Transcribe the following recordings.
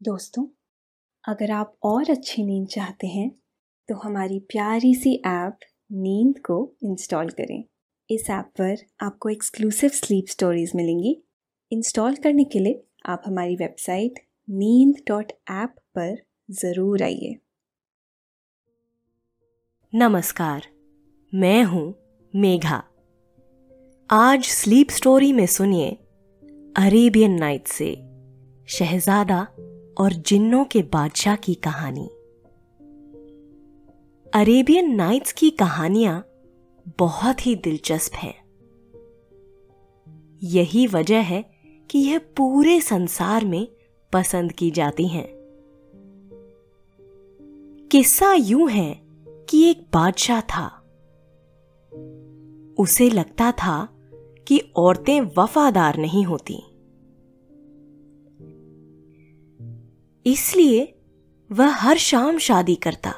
दोस्तों, अगर आप और अच्छी नींद चाहते हैं तो हमारी प्यारी सी ऐप नींद को इंस्टॉल करें। इस ऐप पर आपको एक्सक्लूसिव स्लीप स्टोरीज मिलेंगी। इंस्टॉल करने के लिए आप हमारी वेबसाइट नींद डॉट ऐप पर ज़रूर आइए। नमस्कार, मैं हूँ मेघा। आज स्लीप स्टोरी में सुनिए अरेबियन नाइट से, शहजादा और जिन्नों के बादशाह की कहानी। अरेबियन नाइट्स की कहानियाँ बहुत ही दिलचस्प हैं। यही वजह है कि यह पूरे संसार में पसंद की जाती हैं। किस्सा यूँ है कि एक बादशाह था। उसे लगता था कि औरतें वफादार नहीं होती। इसलिए वह हर शाम शादी करता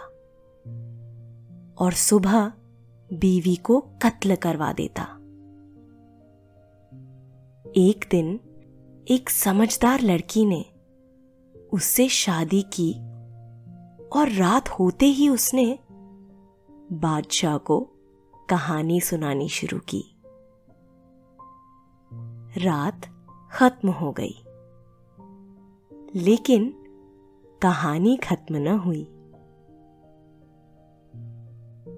और सुबह बीवी को कत्ल करवा देता। एक दिन एक समझदार लड़की ने उससे शादी की और रात होते ही उसने बादशाह को कहानी सुनानी शुरू की। रात खत्म हो गई। लेकिन कहानी खत्म न हुई।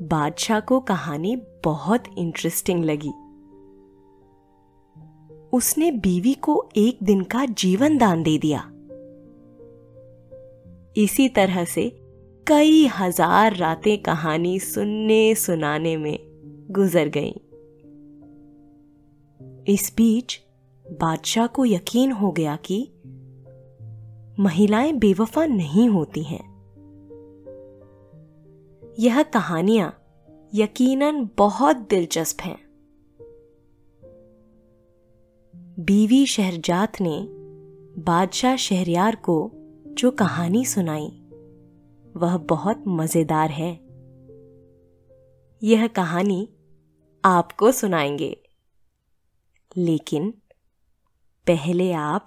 बादशाह को कहानी बहुत इंटरेस्टिंग लगी। उसने बीवी को एक दिन का जीवन दान दे दिया। इसी तरह से कई हज़ार रातें कहानी सुनने सुनाने में गुजर गईं। इस बीच बादशाह को यकीन हो गया कि महिलाएँ बेवफा नहीं होती हैं। यह कहानियाँ यकीनन बहुत दिलचस्प हैं। बीवी शहरजात ने बादशाह शहरियार को जो कहानी सुनाई, वह बहुत मज़ेदार है। यह कहानी आपको सुनाएँगे। लेकिन पहले आप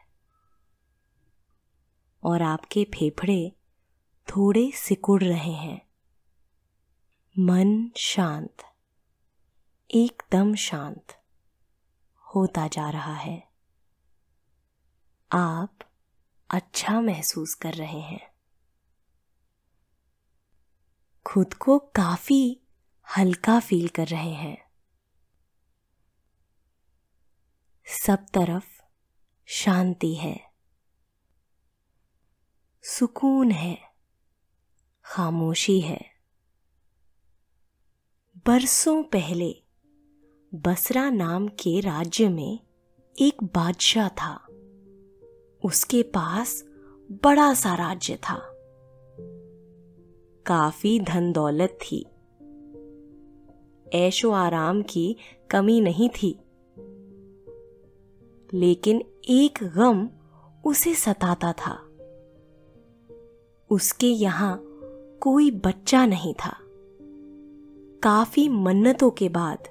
और आपके फेफड़े थोड़े सिकुड़ रहे हैं। मन शांत, एकदम शांत होता जा रहा है। आप अच्छा महसूस कर रहे हैं। खुद को काफ़ी हल्का फील कर रहे हैं। सब तरफ़ शांति है। सुकून है, खामोशी है। बरसों पहले बसरा नाम के राज्य में एक बादशाह था। उसके पास बड़ा सा राज्य था। काफ़ी धन दौलत थी। ऐशो आराम की कमी नहीं थी। लेकिन एक गम उसे सताता था। उसके यहाँ कोई बच्चा नहीं था। काफ़ी मन्नतों के बाद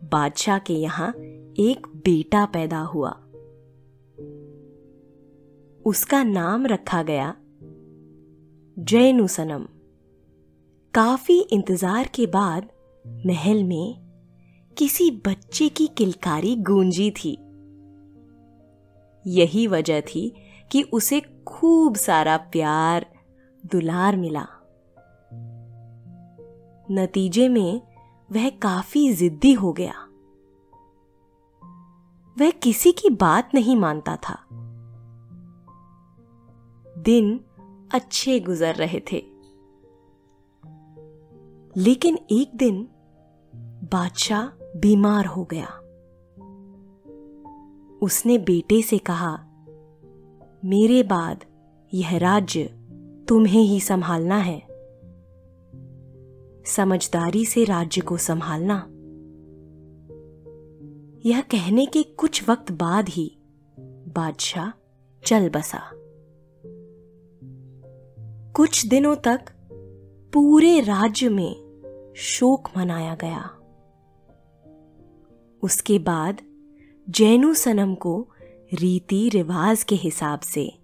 बादशाह के यहाँ एक बेटा पैदा हुआ। उसका नाम रखा गया जैनुसनम। काफ़ी इंतज़ार के बाद महल में किसी बच्चे की किलकारी गूंजी थी। यही वजह थी कि उसे खूब सारा प्यार दुलार मिला। नतीजे में वह काफ़ी जिद्दी हो गया। वह किसी की बात नहीं मानता था। दिन अच्छे गुजर रहे थे। लेकिन एक दिन बादशाह बीमार हो गया। उसने बेटे से कहा, मेरे बाद यह राज्य तुम्हें ही संभालना है। समझदारी से राज्य को संभालना। यह कहने के कुछ वक्त बाद ही बादशाह चल बसा। कुछ दिनों तक पूरे राज्य में शोक मनाया गया। उसके बाद जैनु सनम को रीति रिवाज के हिसाब से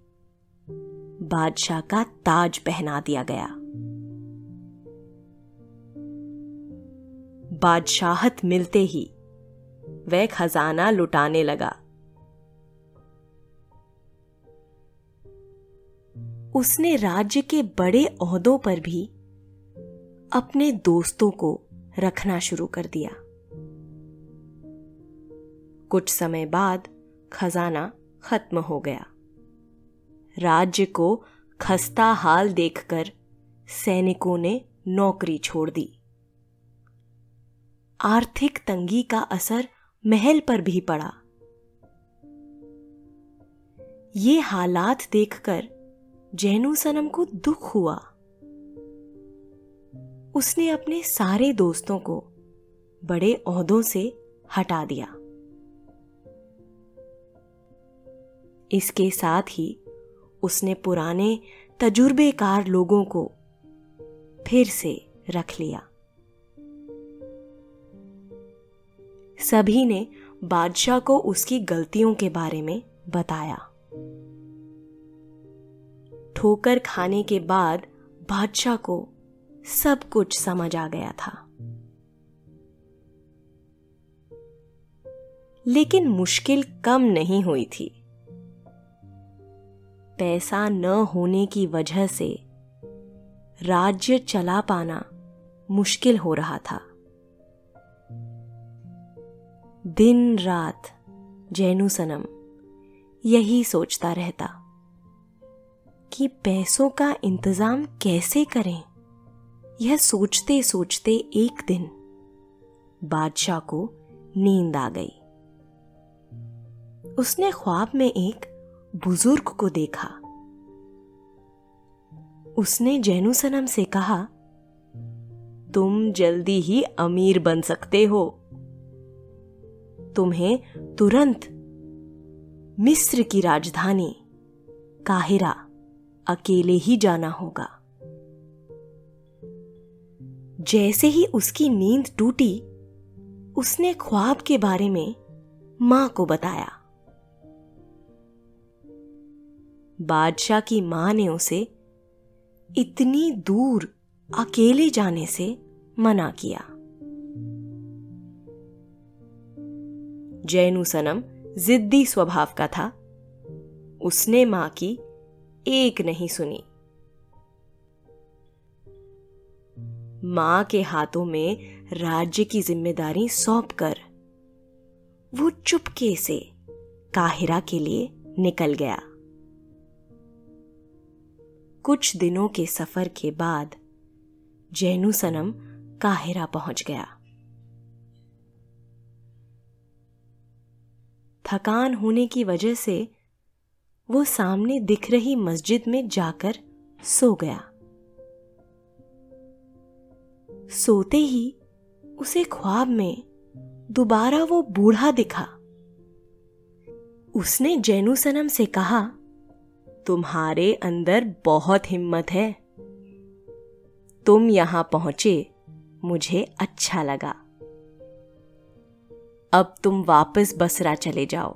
बादशाह का ताज पहना दिया गया। बादशाहत मिलते ही वह खजाना लुटाने लगा। उसने राज्य के बड़े ओहदों पर भी अपने दोस्तों को रखना शुरू कर दिया। कुछ समय बाद खजाना खत्म हो गया। राज्य को खस्ता हाल देखकर सैनिकों ने नौकरी छोड़ दी। आर्थिक तंगी का असर महल पर भी पड़ा। ये हालात देखकर जैनू सनम को दुख हुआ। उसने अपने सारे दोस्तों को बड़े ओहदों से हटा दिया। इसके साथ ही उसने पुराने, तजुर्बेकार लोगों को फिर से रख लिया। सभी ने बादशाह को उसकी गलतियों के बारे में बताया। ठोकर खाने के बाद बादशाह को सब कुछ समझ आ गया था। लेकिन मुश्किल कम नहीं हुई थी। पैसा न होने की वजह से राज्य चला पाना मुश्किल हो रहा था। दिन रात जैनु सनम यही सोचता रहता कि पैसों का इंतज़ाम कैसे करें? यह सोचते सोचते एक दिन बादशाह को नींद आ गई। उसने ख्वाब में एक बुज़ुर्ग को देखा। उसने जैनु सनम से कहा, तुम जल्दी ही अमीर बन सकते हो। तुम्हें तुरंत मिस्र की राजधानी काहिरा अकेले ही जाना होगा। जैसे ही उसकी नींद टूटी, उसने ख्वाब के बारे में माँ को बताया। बादशाह की माँ ने उसे इतनी दूर अकेले जाने से मना किया। जैनु सनम जिद्दी स्वभाव का था। उसने माँ की एक नहीं सुनी। माँ के हाथों में राज्य की ज़िम्मेदारी सौंप कर वो चुपके से काहिरा के लिए निकल गया। कुछ दिनों के सफ़र के बाद जैनू सनम काहिरा पहुँच गया। थकान होने की वजह से वो सामने दिख रही मस्जिद में जाकर सो गया। सोते ही उसे ख्वाब में दोबारा वो बूढ़ा दिखा। उसने जैनू सनम से कहा तुम्हारे अंदर बहुत हिम्मत है। तुम यहाँ पहुँचे, मुझे अच्छा लगा। अब तुम वापस बसरा चले जाओ।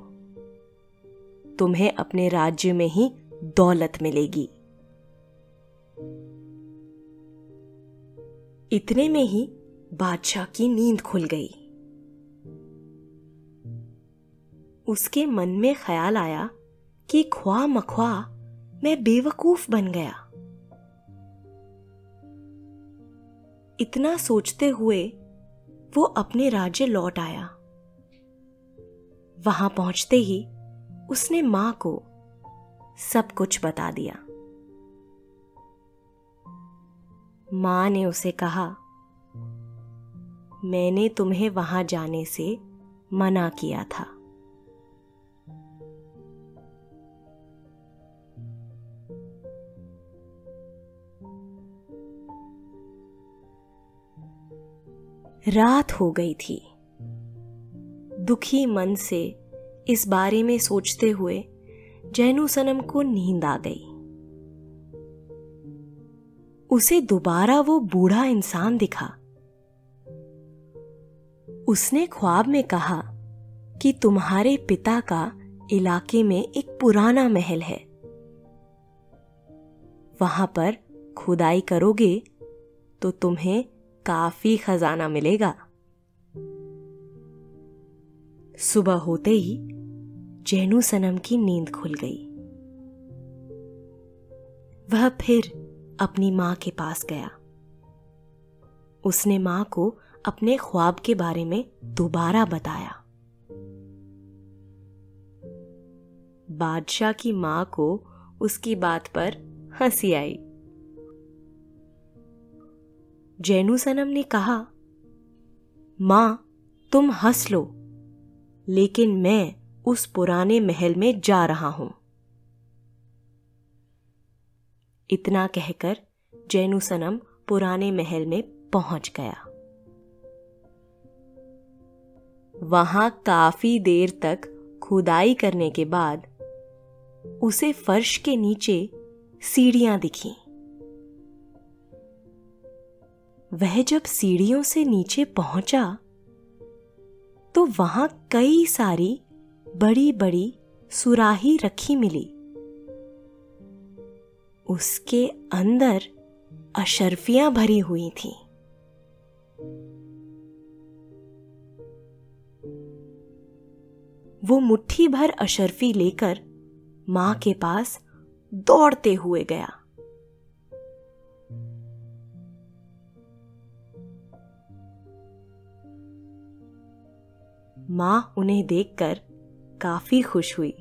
तुम्हें अपने राज्य में ही दौलत मिलेगी। इतने में ही बादशाह की नींद खुल गई। उसके मन में ख्याल आया कि ख्वा मख्वा मैं बेवकूफ़ बन गया। इतना सोचते हुए वो अपने राज्य लौट आया। वहाँ पहुँचते ही उसने माँ को सब कुछ बता दिया। माँ ने उसे कहा, मैंने तुम्हें वहाँ जाने से मना किया था। रात हो गई थी। दुखी मन से इस बारे में सोचते हुए जैनू सनम को नींद आ गई। उसे दोबारा वो बूढ़ा इंसान दिखा। उसने ख्वाब में कहा कि तुम्हारे पिता का इलाके में एक पुराना महल है। वहाँ पर खुदाई करोगे तो तुम्हें काफ़ी खजाना मिलेगा। सुबह होते ही जैनू सनम की नींद खुल गई। वह फिर अपनी माँ के पास गया। उसने माँ को अपने ख्वाब के बारे में दोबारा बताया। बादशाह की माँ को उसकी बात पर हँसी आई। जैनू सनम ने कहा, माँ, तुम हंस लो, लेकिन मैं उस पुराने महल में जा रहा हूँ। इतना कहकर जैनू सनम पुराने महल में पहुँच गया। वहाँ काफ़ी देर तक खुदाई करने के बाद उसे फर्श के नीचे सीढ़ियाँ दिखी। वह जब सीढ़ियों से नीचे पहुँचा तो वहाँ कई सारी बड़ी बड़ी सुराही रखी मिली। उसके अंदर अशर्फियाँ भरी हुई थी। वो मुट्ठी भर अशर्फी लेकर माँ के पास दौड़ते हुए गया। माँ उन्हें देखकर काफ़ी खुश हुई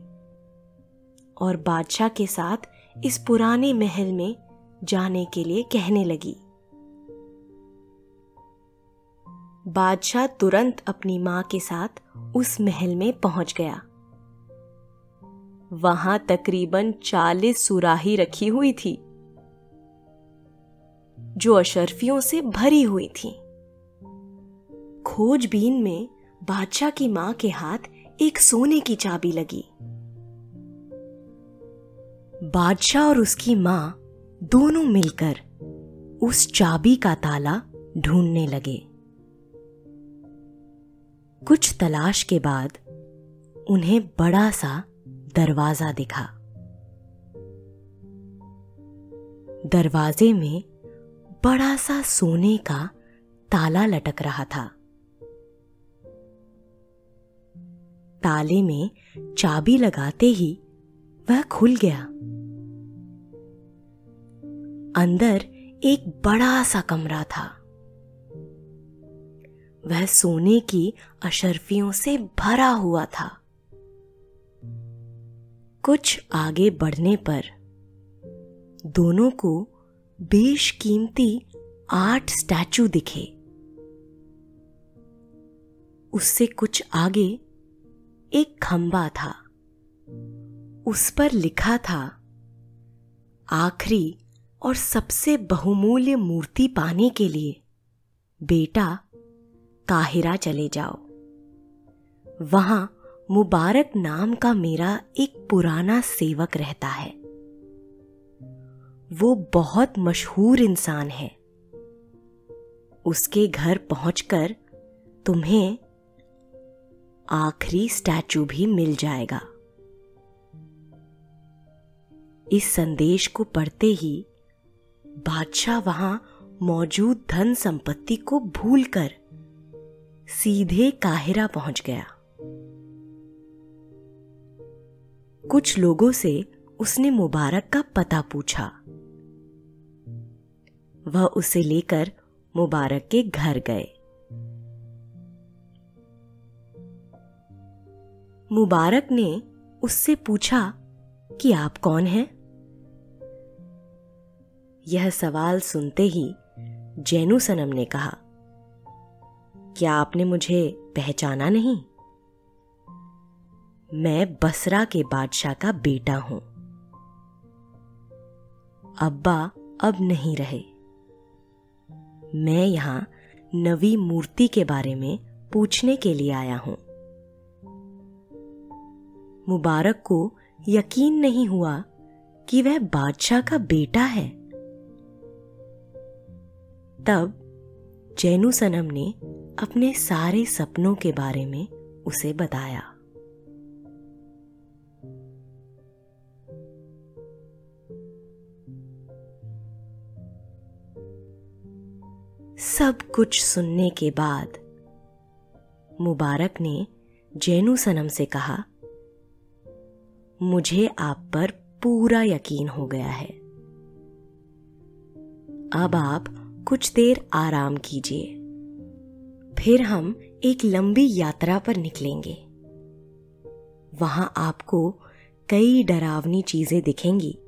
और बादशाह के साथ इस पुराने महल में जाने के लिए कहने लगी। बादशाह तुरंत अपनी माँ के साथ उस महल में पहुँच गया। वहाँ तकरीबन चालीस सुराही रखी हुई थी, जो अशरफियों से भरी हुई थी। खोजबीन में बादशाह की माँ के हाथ एक सोने की चाबी लगी। बादशाह और उसकी माँ दोनों मिलकर उस चाबी का ताला ढूँढने लगे। कुछ तलाश के बाद उन्हें बड़ा सा दरवाज़ा दिखा। दरवाजे में बड़ा सा सोने का ताला लटक रहा था। ताले में चाबी लगाते ही वह खुल गया। अंदर एक बड़ा सा कमरा था। वह सोने की अशरफियों से भरा हुआ था। कुछ आगे बढ़ने पर दोनों को बेशकीमती आठ स्टैचू दिखे। उससे कुछ आगे एक खंबा था। उस पर लिखा था, आखिरी और सबसे बहुमूल्य मूर्ति पाने के लिए, बेटा, काहिरा चले जाओ। वहाँ मुबारक नाम का मेरा एक पुराना सेवक रहता है। वो बहुत मशहूर इंसान है। उसके घर पहुंचकर तुम्हें आखिरी स्टैचू भी मिल जाएगा। इस संदेश को पढ़ते ही बादशाह वहाँ मौजूद धन संपत्ति को भूलकर सीधे काहिरा पहुँच गया। कुछ लोगों से उसने मुबारक का पता पूछा। वह उसे लेकर मुबारक के घर गए। मुबारक ने उससे पूछा कि आप कौन हैं? यह सवाल सुनते ही जैनू सनम ने कहा, क्या आपने मुझे पहचाना नहीं? मैं बसरा के बादशाह का बेटा हूँ। अब्बा अब नहीं रहे। मैं यहाँ नवी मूर्ति के बारे में पूछने के लिए आया हूँ। मुबारक को यकीन नहीं हुआ कि वह बादशाह का बेटा है। तब जैनू सनम ने अपने सारे सपनों के बारे में उसे बताया। सब कुछ सुनने के बाद मुबारक ने जैनू सनम से कहा मुझे आप पर पूरा यकीन हो गया है। अब आप कुछ देर आराम कीजिए। फिर हम एक लंबी यात्रा पर निकलेंगे। वहाँ आपको कई डरावनी चीज़ें दिखेंगी।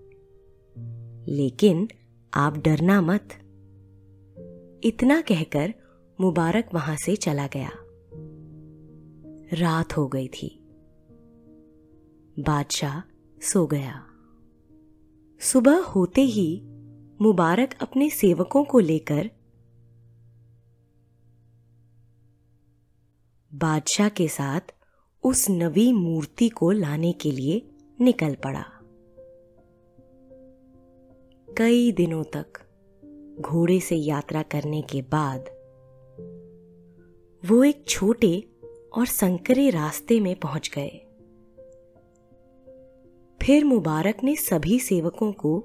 लेकिन आप डरना मत। इतना कहकर मुबारक वहाँ से चला गया। रात हो गई थी। बादशाह सो गया। सुबह होते ही मुबारक अपने सेवकों को लेकर बादशाह के साथ उस नवी मूर्ति को लाने के लिए निकल पड़ा। कई दिनों तक घोड़े से यात्रा करने के बाद वो एक छोटे और संकरे रास्ते में पहुँच गए। फिर मुबारक ने सभी सेवकों को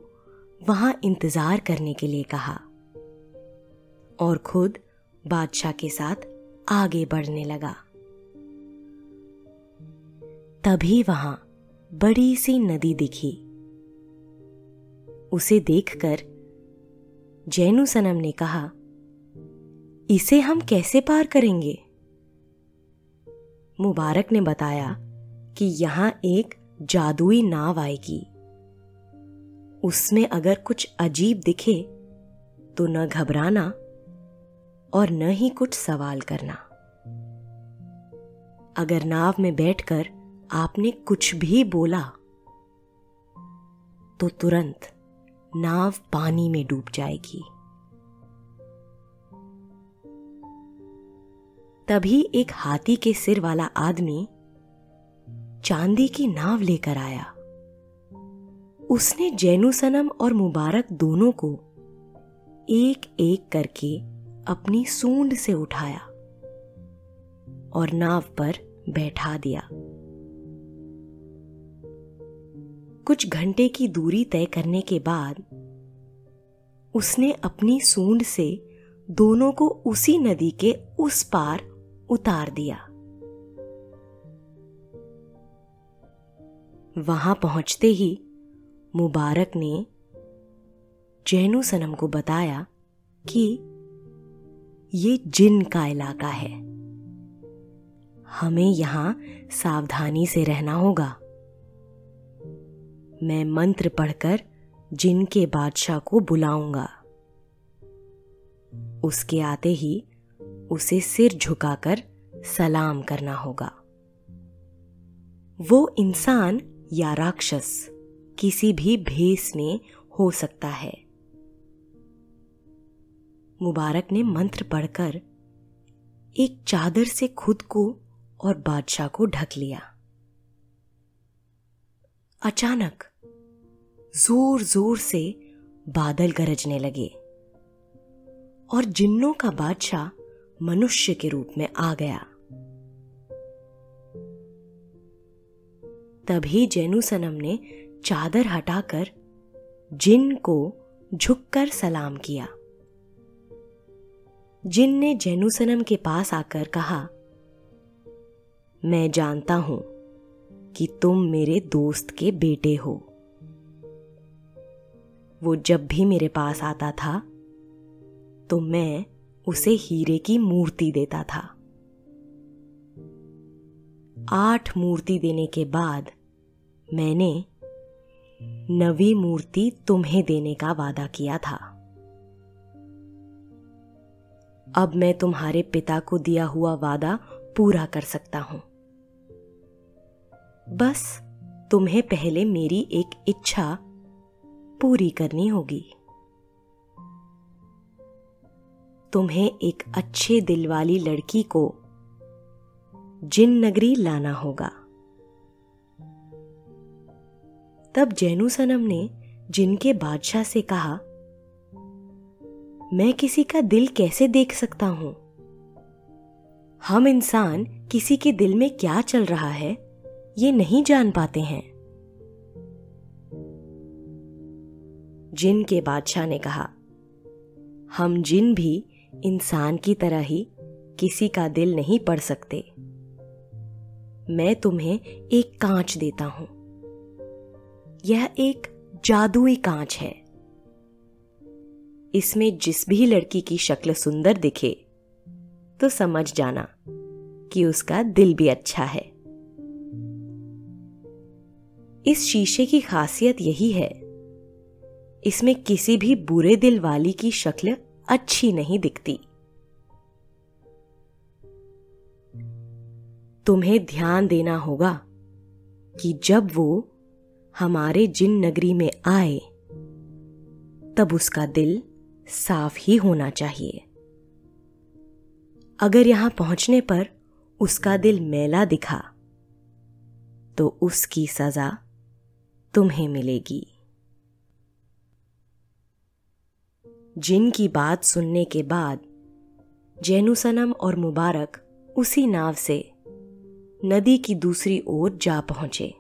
वहाँ इंतज़ार करने के लिए कहा और खुद बादशाह के साथ आगे बढ़ने लगा। तभी वहाँ बड़ी सी नदी दिखी। उसे देखकर जैनु सनम ने कहा, इसे हम कैसे पार करेंगे? मुबारक ने बताया कि यहाँ एक जादुई नाव आएगी। उसमें अगर कुछ अजीब दिखे तो न घबराना और न ही कुछ सवाल करना। अगर नाव में बैठकर आपने कुछ भी बोला तो तुरंत नाव पानी में डूब जाएगी। तभी एक हाथी के सिर वाला आदमी चांदी की नाव लेकर आया। उसने जैनू सनम और मुबारक दोनों को एक एक करके अपनी सूंड से उठाया और नाव पर बैठा दिया। कुछ घंटे की दूरी तय करने के बाद उसने अपनी सूंड से दोनों को उसी नदी के उस पार उतार दिया। वहाँ पहुँचते ही मुबारक ने जैनू सनम को बताया कि ये जिन का इलाका है, हमें यहाँ सावधानी से रहना होगा। मैं मंत्र पढ़कर जिन के बादशाह को बुलाऊँगा। उसके आते ही उसे सिर झुकाकर सलाम करना होगा। वो इंसान या राक्षस किसी भी भेस में हो सकता है। मुबारक ने मंत्र पढ़कर एक चादर से खुद को और बादशाह को ढक लिया। अचानक ज़ोर ज़ोर से बादल गरजने लगे और जिन्नों का बादशाह मनुष्य के रूप में आ गया। तभी जैनु सनम ने चादर हटाकर जिन को झुककर सलाम किया। जिन ने जैनु सनम के पास आकर कहा, मैं जानता हूँ कि तुम मेरे दोस्त के बेटे हो। वो जब भी मेरे पास आता था तो मैं उसे हीरे की मूर्ति देता था। आठ मूर्ति देने के बाद मैंने नवी मूर्ति तुम्हें देने का वादा किया था। अब मैं तुम्हारे पिता को दिया हुआ वादा पूरा कर सकता हूँ। बस तुम्हें पहले मेरी एक इच्छा पूरी करनी होगी। तुम्हें एक अच्छे दिल वाली लड़की को जिन नगरी लाना होगा। तब जैनु सनम ने जिनके बादशाह से कहा, मैं किसी का दिल कैसे देख सकता हूँ? हम इंसान किसी के दिल में क्या चल रहा है, ये नहीं जान पाते हैं। जिन के बादशाह ने कहा, हम जिन भी इंसान की तरह ही किसी का दिल नहीं पढ़ सकते। मैं तुम्हें एक कांच देता हूँ। यह एक जादुई कांच है। इसमें जिस भी लड़की की शक्ल सुंदर दिखे तो समझ जाना कि उसका दिल भी अच्छा है। इस शीशे की खासियत यही है, इसमें किसी भी बुरे दिल वाली की शक्ल अच्छी नहीं दिखती। तुम्हें ध्यान देना होगा कि जब वो हमारे जिन नगरी में आए, तब उसका दिल साफ़ ही होना चाहिए। अगर यहाँ पहुँचने पर उसका दिल मेला दिखा तो उसकी सजा तुम्हें मिलेगी। जिन की बात सुनने के बाद जैनुसनम और मुबारक उसी नाव से नदी की दूसरी ओर जा पहुँचे।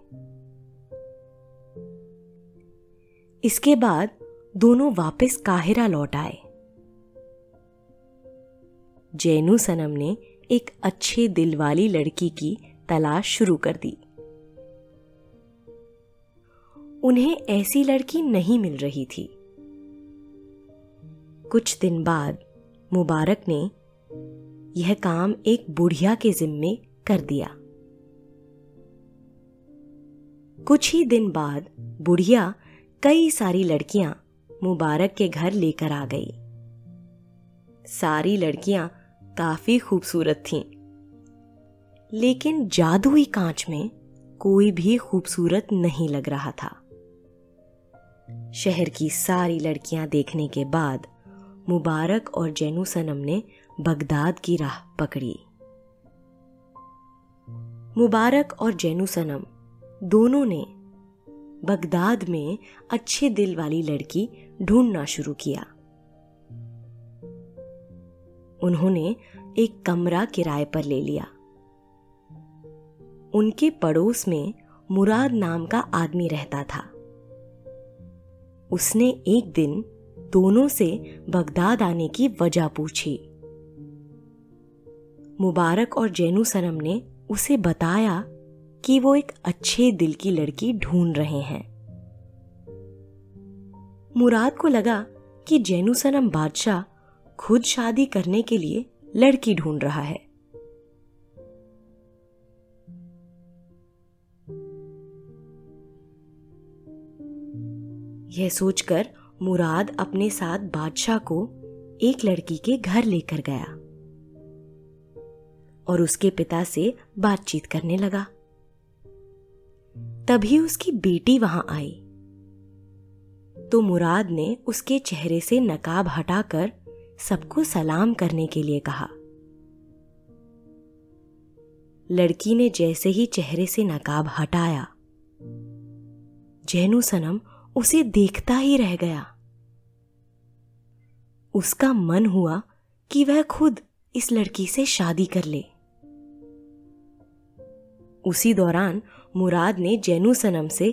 इसके बाद दोनों वापस काहिरा लौट आए। जैनू सनम ने एक अच्छे दिल वाली लड़की की तलाश शुरू कर दी। उन्हें ऐसी लड़की नहीं मिल रही थी। कुछ दिन बाद मुबारक ने यह काम एक बुढ़िया के जिम्मे कर दिया। कुछ ही दिन बाद बुढ़िया कई सारी लड़कियाँ मुबारक के घर लेकर आ गई। सारी लड़कियाँ काफ़ी खूबसूरत थीं। लेकिन जादुई कांच में कोई भी खूबसूरत नहीं लग रहा था। शहर की सारी लड़कियाँ देखने के बाद मुबारक और जैनु सनम ने बगदाद की राह पकड़ी। मुबारक और जैनु सनम दोनों ने बगदाद में अच्छे दिल वाली लड़की ढूंढना शुरू किया। उन्होंने एक कमरा किराए पर ले लिया। उनके पड़ोस में मुराद नाम का आदमी रहता था। उसने एक दिन दोनों से बगदाद आने की वजह पूछी। मुबारक और जैनु सनम ने उसे बताया कि वो एक अच्छे दिल की लड़की ढूंढ रहे हैं। मुराद को लगा कि जैनु सनम बादशाह खुद शादी करने के लिए लड़की ढूंढ रहा है। यह सोचकर मुराद अपने साथ बादशाह को एक लड़की के घर लेकर गया और उसके पिता से बातचीत करने लगा। तभी उसकी बेटी वहाँ आई। तो मुराद ने उसके चेहरे से नकाब हटाकर सबको सलाम करने के लिए कहा। लड़की ने जैसे ही चेहरे से नकाब हटाया, जैनू सनम उसे देखता ही रह गया। उसका मन हुआ कि वह खुद इस लड़की से शादी कर ले। उसी दौरान मुराद ने जैनू सनम से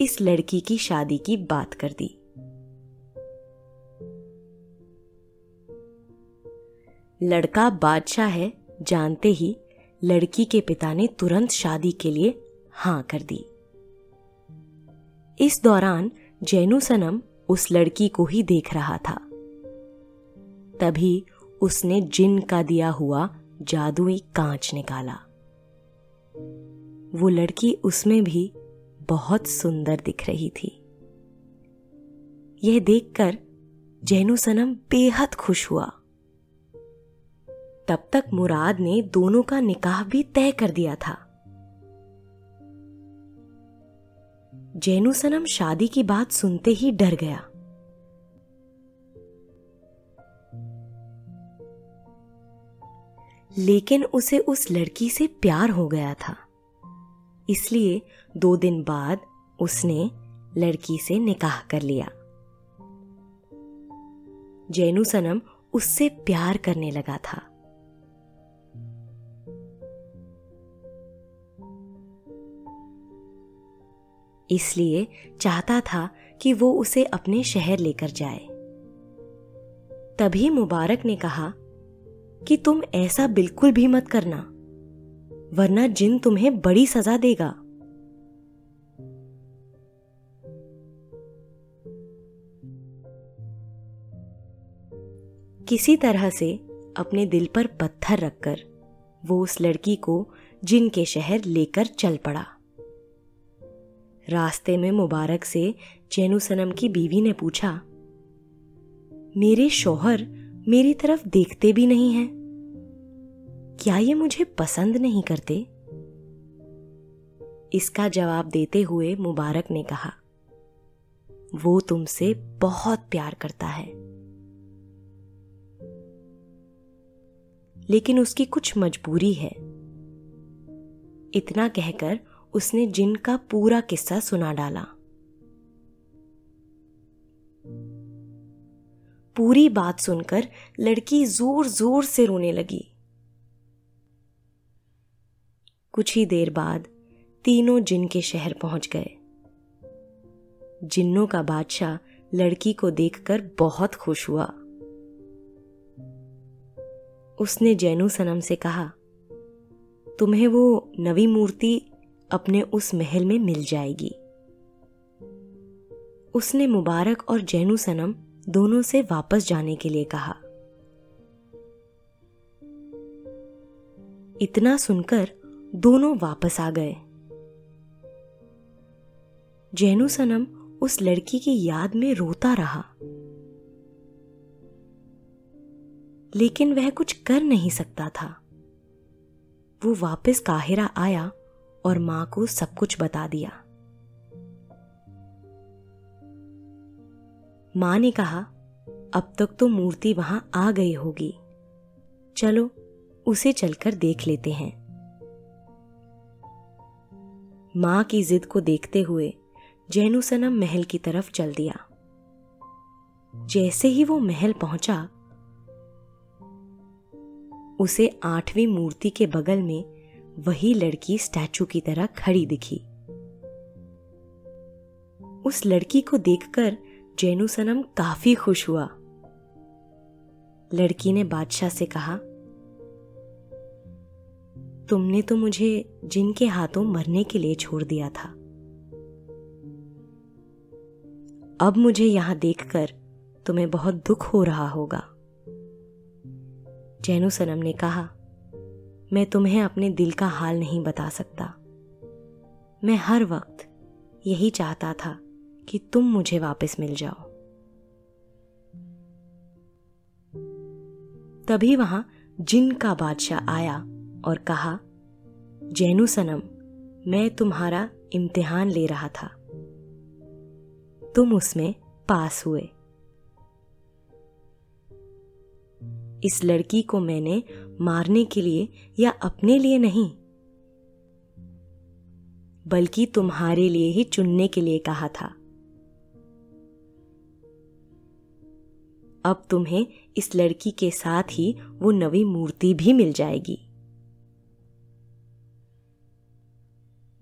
इस लड़की की शादी की बात कर दी। लड़का बादशाह है, जानते ही लड़की के पिता ने तुरंत शादी के लिए हाँ कर दी। इस दौरान जैनू सनम उस लड़की को ही देख रहा था। तभी उसने जिन का दिया हुआ जादुई कांच निकाला। वो लड़की उसमें भी बहुत सुंदर दिख रही थी। यह देखकर जैनू सनम बेहद खुश हुआ। तब तक मुराद ने दोनों का निकाह भी तय कर दिया था। जैनू सनम शादी की बात सुनते ही डर गया। लेकिन उसे उस लड़की से प्यार हो गया था। इसलिए दो दिन बाद उसने लड़की से निकाह कर लिया। जैनू सनम उससे प्यार करने लगा था। इसलिए चाहता था कि वो उसे अपने शहर लेकर जाए। तभी मुबारक ने कहा कि तुम ऐसा बिल्कुल भी मत करना। वरना जिन तुम्हें बड़ी सजा देगा। किसी तरह से अपने दिल पर पत्थर रखकर वो उस लड़की को जिन के शहर लेकर चल पड़ा। रास्ते में मुबारक से जैनू सनम की बीवी ने पूछा, मेरे शौहर मेरी तरफ़ देखते भी नहीं हैं? क्या ये मुझे पसंद नहीं करते? इसका जवाब देते हुए मुबारक ने कहा, वो तुमसे बहुत प्यार करता है। लेकिन उसकी कुछ मजबूरी है। इतना कहकर उसने जिन का पूरा किस्सा सुना डाला। पूरी बात सुनकर लड़की ज़ोर ज़ोर से रोने लगी। कुछ ही देर बाद तीनों जिन के शहर पहुँच गए। जिन्नों का बादशाह लड़की को देखकर बहुत खुश हुआ। उसने जैनू सनम से कहा, तुम्हें वो नवी मूर्ति अपने उस महल में मिल जाएगी। उसने मुबारक और जैनू सनम दोनों से वापस जाने के लिए कहा। इतना सुनकर दोनों वापस आ गए। जैनू सनम उस लड़की की याद में रोता रहा। लेकिन वह कुछ कर नहीं सकता था। वो वापस काहिरा आया और माँ को सब कुछ बता दिया। माँ ने कहा, अब तक तो मूर्ति वहाँ आ गई होगी। चलो, उसे चलकर देख लेते हैं। माँ की जिद को देखते हुए जैनू सनम महल की तरफ़ चल दिया। जैसे ही वो महल पहुँचा, उसे आठवीं मूर्ति के बगल में वही लड़की स्टैचू की तरह खड़ी दिखी। उस लड़की को देखकर जैनू सनम काफ़ी खुश हुआ। लड़की ने बादशाह से कहा तुमने तो मुझे जिनके हाथों मरने के लिए छोड़ दिया था। अब मुझे यहाँ देखकर तुम्हें बहुत दुख हो रहा होगा। जैनू सनम ने कहा, मैं तुम्हें अपने दिल का हाल नहीं बता सकता। मैं हर वक्त यही चाहता था कि तुम मुझे वापस मिल जाओ। तभी वहाँ जिन का बादशाह आया और कहा, जैनु सनम, मैं तुम्हारा इम्तिहान ले रहा था। तुम उसमें पास हुए। इस लड़की को मैंने मारने के लिए या अपने लिए नहीं, बल्कि तुम्हारे लिए ही चुनने के लिए कहा था। अब तुम्हें इस लड़की के साथ ही वो नवी मूर्ति भी मिल जाएगी।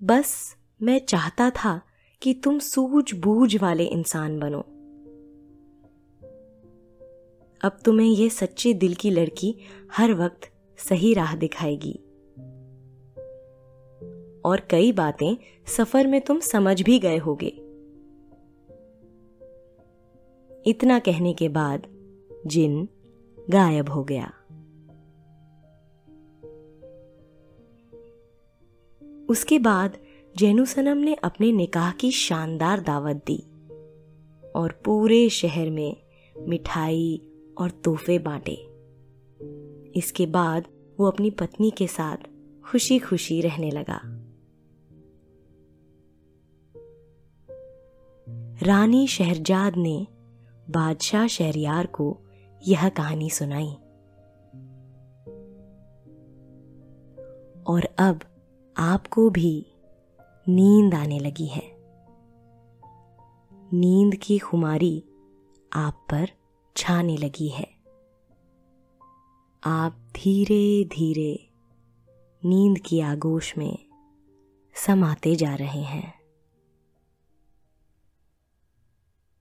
बस मैं चाहता था कि तुम सूझबूझ वाले इंसान बनो। अब तुम्हें यह सच्चे दिल की लड़की हर वक्त सही राह दिखाएगी। और कई बातें सफ़र में तुम समझ भी गए होगे। इतना कहने के बाद जिन गायब हो गया। उसके बाद जैनू सनम ने अपने निकाह की शानदार दावत दी और पूरे शहर में मिठाई और तोहफे बांटे। इसके बाद वो अपनी पत्नी के साथ खुशी खुशी रहने लगा। रानी शहरजाद ने बादशाह शहरियार को यह कहानी सुनाई। और अब आपको भी नींद आने लगी है। नींद की खुमारी आप पर छाने लगी है। आप धीरे धीरे नींद की आगोश में समाते जा रहे हैं।